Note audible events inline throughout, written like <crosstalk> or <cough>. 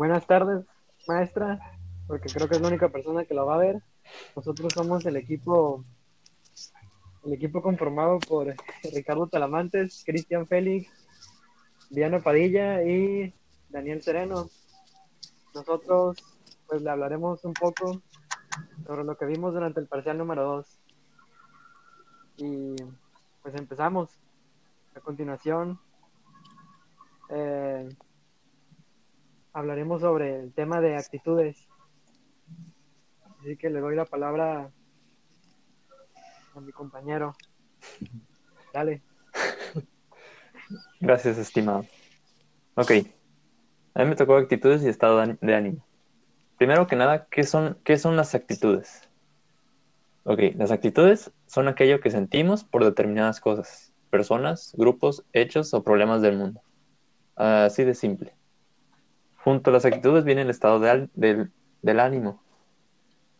Buenas tardes, maestra, porque creo que es la única persona que lo va a ver. Nosotros somos el equipo, el equipo conformado por <laughs> Ricardo Talamantes, Cristian Félix, Diana Padilla y Daniel Sereno. Nosotros pues le hablaremos un poco sobre lo que vimos durante el parcial número 2. Y pues empezamos. A continuación, eh, hablaremos sobre el tema de actitudes. Así que le doy la palabra a mi compañero. Dale. <laughs> Gracias, estimado. Ok. A mí me tocó actitudes y estado de ánimo. Primero que nada, ¿qué son, qué son las actitudes? Ok, las actitudes son aquello que sentimos por determinadas cosas, personas, grupos, hechos o problemas del mundo. Así de simple. Junto a las actitudes viene el estado del, ánimo.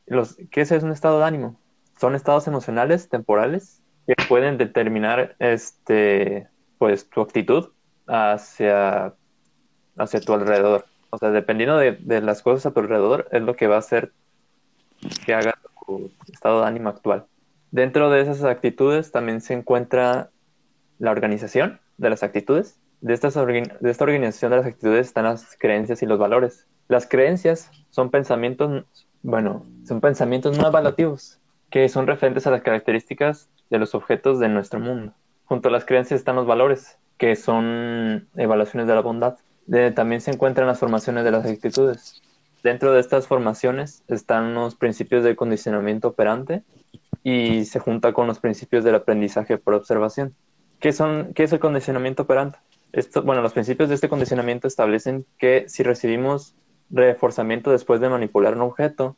Los, ¿Qué es un estado de ánimo? Son estados emocionales temporales que pueden determinar este, pues, tu actitud hacia, hacia tu alrededor. O sea, dependiendo de, de las cosas a tu alrededor, es lo que va a hacer que haga tu estado de ánimo actual. Dentro de esas actitudes también se encuentra la organización de las actitudes, de, estas de esta organización de las actitudes están las creencias y los valores. Las creencias son pensamientos, bueno, son pensamientos no evaluativos, que son referentes a las características de los objetos de nuestro mundo. Junto a las creencias están los valores, que son evaluaciones de la bondad. también se encuentran las formaciones de las actitudes. Dentro de estas formaciones están los principios de condicionamiento operante y se junta con los principios del aprendizaje por observación. ¿Qué, son, qué es el condicionamiento operante? Bueno, los principios de este condicionamiento establecen que si recibimos reforzamiento después de manipular un objeto,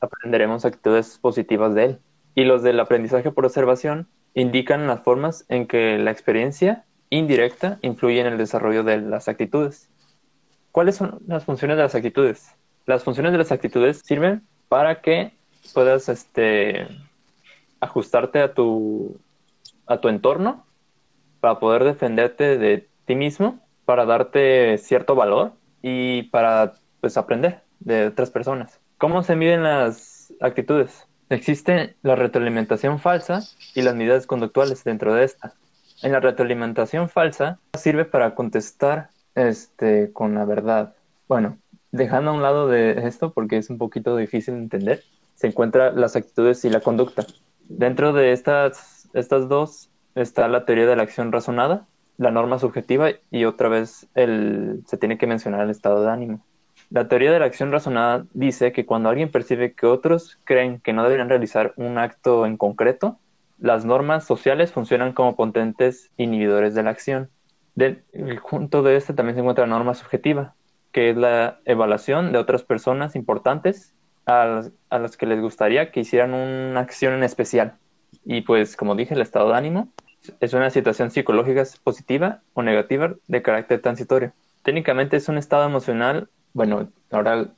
aprenderemos actitudes positivas de él. Y los del aprendizaje por observación indican las formas en que la experiencia indirecta influye en el desarrollo de las actitudes. ¿Cuáles son las funciones de las actitudes? Las funciones de las actitudes sirven para que puedas este, ajustarte a tu, a tu entorno para poder defenderte de ti mismo, para darte cierto valor y para pues aprender de otras personas. ¿Cómo se miden las actitudes? Existe la retroalimentación falsa y las medidas conductuales dentro de esta. En la retroalimentación falsa sirve para contestar este, con la verdad. Bueno, dejando a un lado de esto porque es un poquito difícil de entender, se encuentran las actitudes y la conducta. Dentro de estas, estas dos está la teoría de la acción razonada, la norma subjetiva y otra vez el, se tiene que mencionar el estado de ánimo. La teoría de la acción razonada dice que cuando alguien percibe que otros creen que no deberían realizar un acto en concreto, las normas sociales funcionan como potentes inhibidores de la acción. junto de este también se encuentra la norma subjetiva, que es la evaluación de otras personas importantes a a las que les gustaría que hicieran una acción en especial. Y pues, como dije, el estado de ánimo es una situación psicológica positiva o negativa de carácter transitorio. Técnicamente es un estado emocional. Bueno, ahora,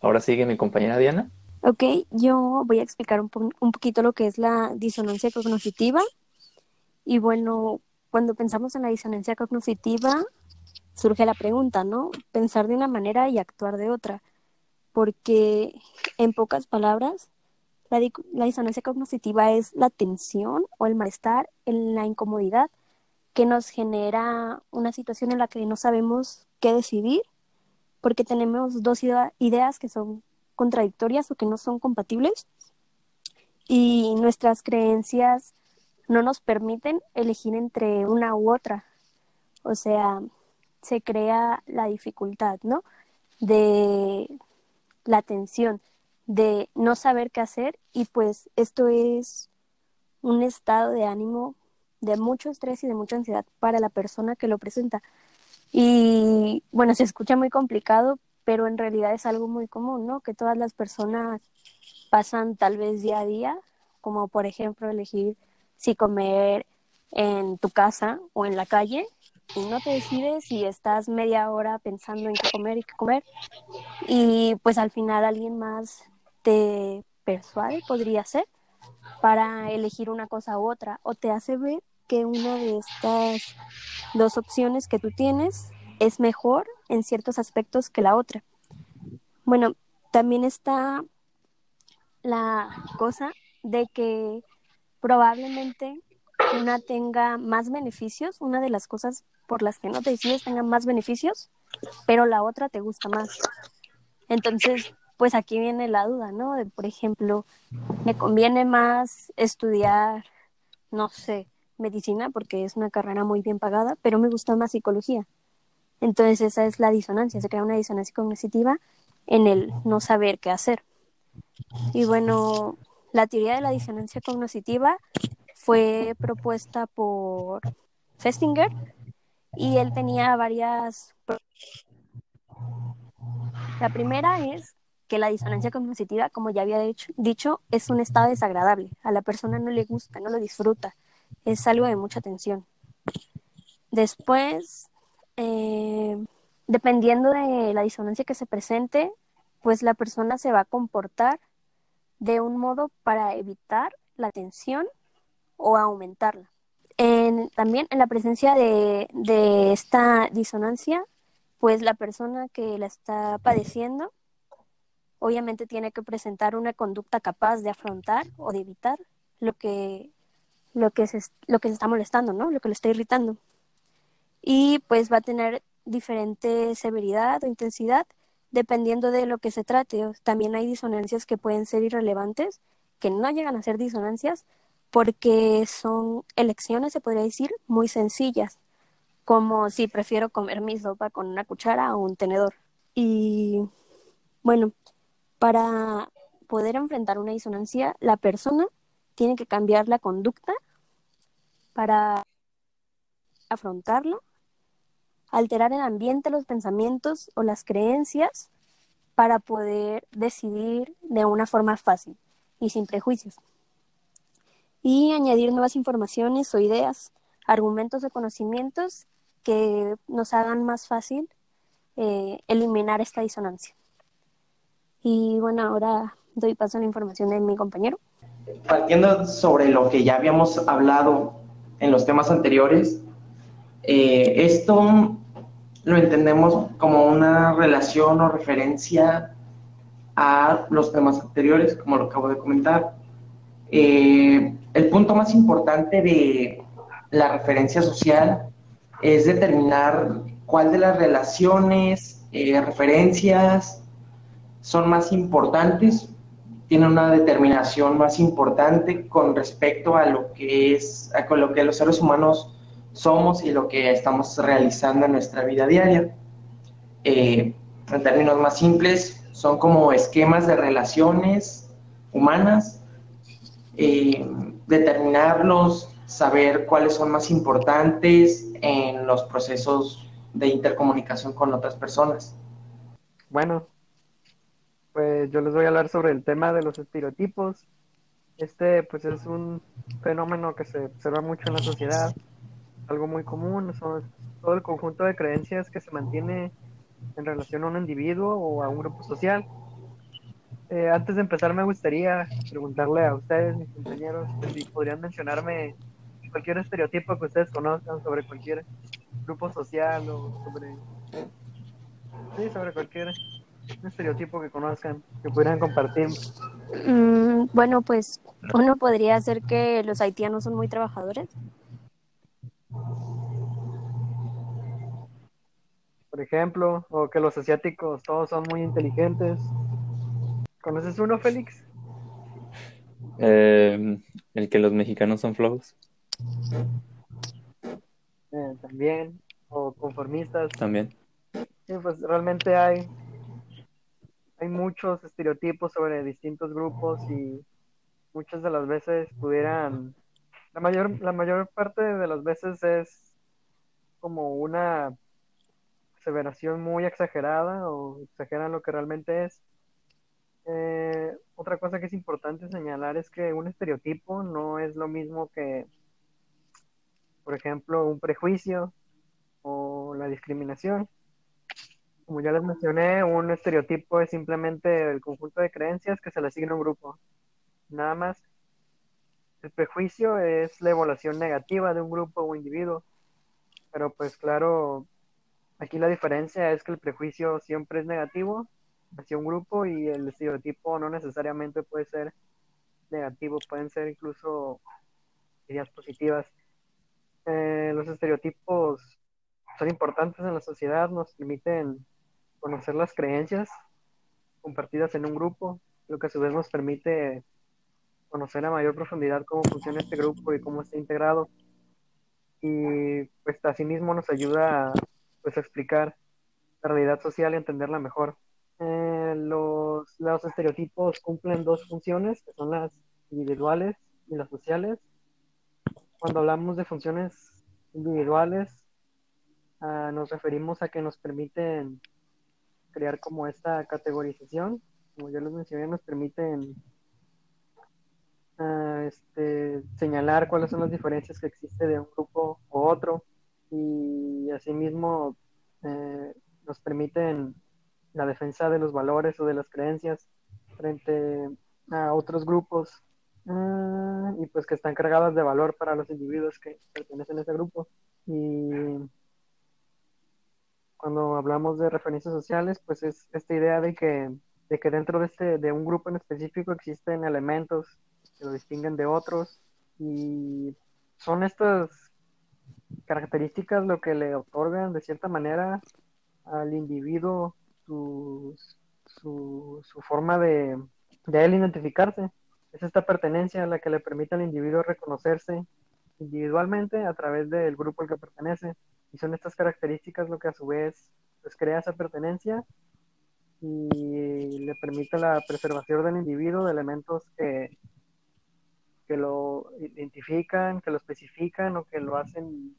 ahora sigue mi compañera Diana. Ok, yo voy a explicar un, un poquito lo que es la disonancia cognitiva. Y bueno, cuando pensamos en la disonancia cognitiva, surge la pregunta, ¿no? Pensar de una manera y actuar de otra. Porque, en pocas palabras, la, disonancia cognitiva es la tensión o el malestar en la incomodidad que nos genera una situación en la que no sabemos qué decidir porque tenemos dos ideas que son contradictorias o que no son compatibles y nuestras creencias no nos permiten elegir entre una u otra. O sea, se crea la dificultad, ¿no? De la tensión de no saber qué hacer y pues esto es un estado de ánimo de mucho estrés y de mucha ansiedad para la persona que lo presenta. Y bueno, se escucha muy complicado, pero en realidad es algo muy común, ¿no? Que todas las personas pasan tal vez día a día, como por ejemplo elegir si comer en tu casa o en la calle y no te decides y estás media hora pensando en qué comer y qué comer y pues al final alguien más te persuade, podría ser, para elegir una cosa u otra, o te hace ver que una de estas dos opciones que tú tienes es mejor en ciertos aspectos que la otra. Bueno, también está la cosa de que probablemente una tenga más beneficios, una de las cosas por las que no te decides tenga más beneficios, pero la otra te gusta más. Entonces, pues aquí viene la duda, ¿no? De, por ejemplo, me conviene más estudiar, no sé, medicina porque es una carrera muy bien pagada, pero me gusta más psicología. Entonces esa es la disonancia, se crea una disonancia cognitiva en el no saber qué hacer. Y bueno, la teoría de la disonancia cognitiva fue propuesta por Festinger y él tenía varias... La primera es que la disonancia cognitiva, como ya había dicho, es un estado desagradable. A la persona no le gusta, no lo disfruta. Es algo de mucha tensión. Después, eh, dependiendo de la disonancia que se presente, pues la persona se va a comportar de un modo para evitar la tensión o aumentarla. también en la presencia de, de esta disonancia, pues la persona que la está padeciendo obviamente tiene que presentar una conducta capaz de afrontar o de evitar lo que, lo que, se, lo que se está molestando, ¿no? Lo que le está irritando. Y pues va a tener diferente severidad o intensidad dependiendo de lo que se trate. También hay disonancias que pueden ser irrelevantes, que no llegan a ser disonancias, porque son elecciones, se podría decir, muy sencillas, como si prefiero comer mi sopa con una cuchara o un tenedor. Y bueno, para poder enfrentar una disonancia, la persona tiene que cambiar la conducta para afrontarlo alterar el ambiente, los pensamientos o las creencias para poder decidir de una forma fácil y sin prejuicios. Y añadir nuevas informaciones o ideas, argumentos o conocimientos que nos hagan más fácil eh, eliminar esta disonancia. Y bueno, ahora doy paso a la información de mi compañero. Partiendo sobre lo que ya habíamos hablado en los temas anteriores, eh, esto lo entendemos como una relación o referencia a los temas anteriores, como lo acabo de comentar. Eh, el punto más importante de la referencia social es determinar cuál de las relaciones, eh, referencias son más importantes, tienen una determinación más importante con respecto a lo que es, a lo que los seres humanos somos y lo que estamos realizando en nuestra vida diaria. Eh, en términos más simples, son como esquemas de relaciones humanas, eh, determinarlos, saber cuáles son más importantes en los procesos de intercomunicación con otras personas. Bueno, pues yo les voy a hablar sobre el tema de los estereotipos. Este pues es un fenómeno que se observa mucho en la sociedad algo muy común, son todo el conjunto de creencias que se mantiene en relación a un individuo o a un grupo social. Eh, antes de empezar me gustaría preguntarle a ustedes, mis compañeros, si podrían mencionarme cualquier estereotipo que ustedes conozcan sobre cualquier grupo social o sobre... Sí, sobre cualquier estereotipo que conozcan, que pudieran compartir. Mm, bueno, pues uno podría ser que los haitianos son muy trabajadores. Por ejemplo, o que los asiáticos todos son muy inteligentes. ¿Conoces uno, Félix? Em, el que los mexicanos son flojos. Eh, también, o conformistas. También. Sí, pues realmente hay, hay muchos estereotipos sobre distintos grupos y muchas de las veces pudieran la mayor, la mayor parte de las veces es como una aseveración muy exagerada o exageran lo que realmente es. Eh, otra cosa que es importante señalar es que un estereotipo no es lo mismo que, por ejemplo, un prejuicio o la discriminación. Como ya les mencioné, un estereotipo es simplemente el conjunto de creencias que se le asigna a un grupo. Nada más. El prejuicio es la evaluación negativa de un grupo o individuo, pero pues claro, aquí la diferencia es que el prejuicio siempre es negativo hacia un grupo y el estereotipo no necesariamente puede ser negativo, pueden ser incluso ideas positivas. Eh, los estereotipos son importantes en la sociedad, nos permiten conocer las creencias compartidas en un grupo, lo que a su vez nos permite conocer a mayor profundidad cómo funciona este grupo y cómo está integrado. Y pues asimismo nos ayuda pues, a explicar la realidad social y entenderla mejor. Eh, los, los estereotipos cumplen dos funciones, que son las individuales y las sociales. Cuando hablamos de funciones individuales, uh, nos referimos a que nos permiten crear como esta categorización, como ya les mencioné, nos permiten uh, este, señalar cuáles son las diferencias que existe de un grupo u otro y asimismo eh, nos permiten la defensa de los valores o de las creencias frente a otros grupos uh, y pues que están cargadas de valor para los individuos que pertenecen a ese grupo. Y cuando hablamos de referencias sociales pues es esta idea de que de que dentro de este de un grupo en específico existen elementos que lo distinguen de otros y son estas características lo que le otorgan de cierta manera al individuo su, su, su forma de, de, él identificarse. Es esta pertenencia la que le permite al individuo reconocerse individualmente a través del grupo al que pertenece. Y son estas características lo que a su vez pues, crea esa pertenencia y le permite la preservación del individuo de elementos que, que lo identifican, que lo especifican o que lo hacen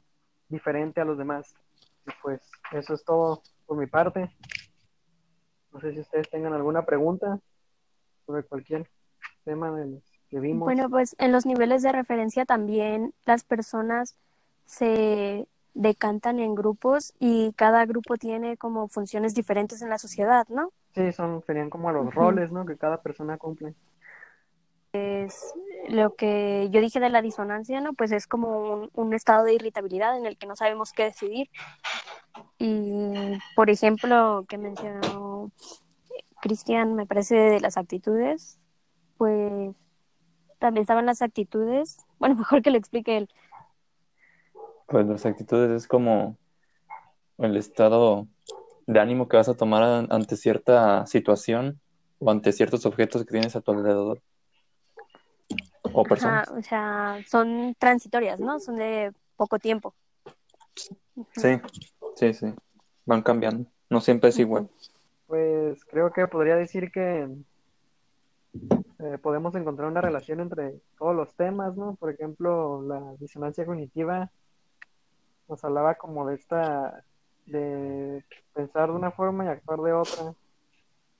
diferente a los demás. Y pues eso es todo por mi parte. No sé si ustedes tengan alguna pregunta sobre cualquier tema de los que vimos. Bueno, pues en los niveles de referencia también las personas se decantan en grupos y cada grupo tiene como funciones diferentes en la sociedad, ¿no? Sí, son serían como los uh -huh. roles, ¿no? Que cada persona cumple. Es lo que yo dije de la disonancia, ¿no? Pues es como un, un estado de irritabilidad en el que no sabemos qué decidir. Y, por ejemplo, que mencionó Cristian, me parece de las actitudes, pues también estaban las actitudes. Bueno, <laughs> mejor que lo explique él. Pues las actitudes es como el estado de ánimo que vas a tomar ante cierta situación o ante ciertos objetos que tienes a tu alrededor. O personas. Ajá, o sea, son transitorias, ¿no? Son de poco tiempo. Sí, sí, sí. Van cambiando. No siempre es igual. Pues creo que podría decir que eh, podemos encontrar una relación entre todos los temas, ¿no? Por ejemplo, la disonancia cognitiva nos hablaba como de esta, de pensar de una forma y actuar de otra,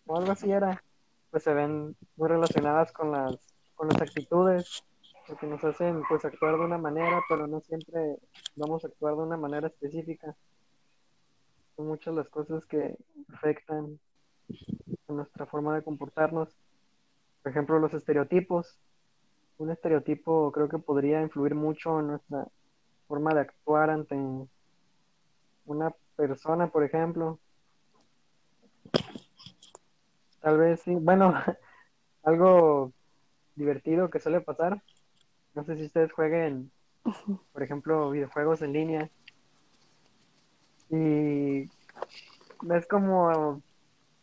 o algo así era, pues se ven muy relacionadas con las, con las actitudes, porque nos hacen pues actuar de una manera, pero no siempre vamos a actuar de una manera específica. Son muchas las cosas que afectan nuestra forma de comportarnos. Por ejemplo, los estereotipos. Un estereotipo creo que podría influir mucho en nuestra forma de actuar ante una persona, por ejemplo. Tal vez sí, bueno, <laughs> algo divertido que suele pasar. No sé si ustedes jueguen, por ejemplo, videojuegos en línea. Y es como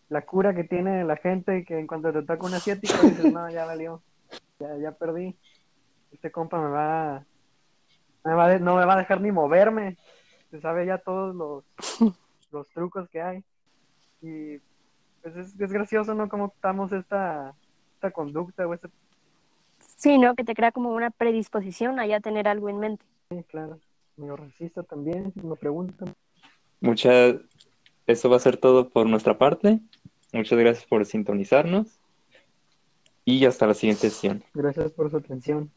la cura que tiene la gente que en cuanto te toca un asiático dices, no, ya valió, ya, ya perdí. Este compa me va me va de, no me va a dejar ni moverme. Se sabe ya todos los, <laughs> los trucos que hay. Y pues es, es gracioso, ¿no? Cómo optamos esta, esta conducta o este... Sí, ¿no? Que te crea como una predisposición a ya tener algo en mente. Sí, claro. Medio racista también, si me preguntan. Muchas... Eso va a ser todo por nuestra parte. Muchas gracias por sintonizarnos. Y hasta la siguiente sesión. Gracias por su atención.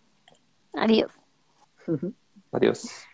Adiós. <laughs> Adiós.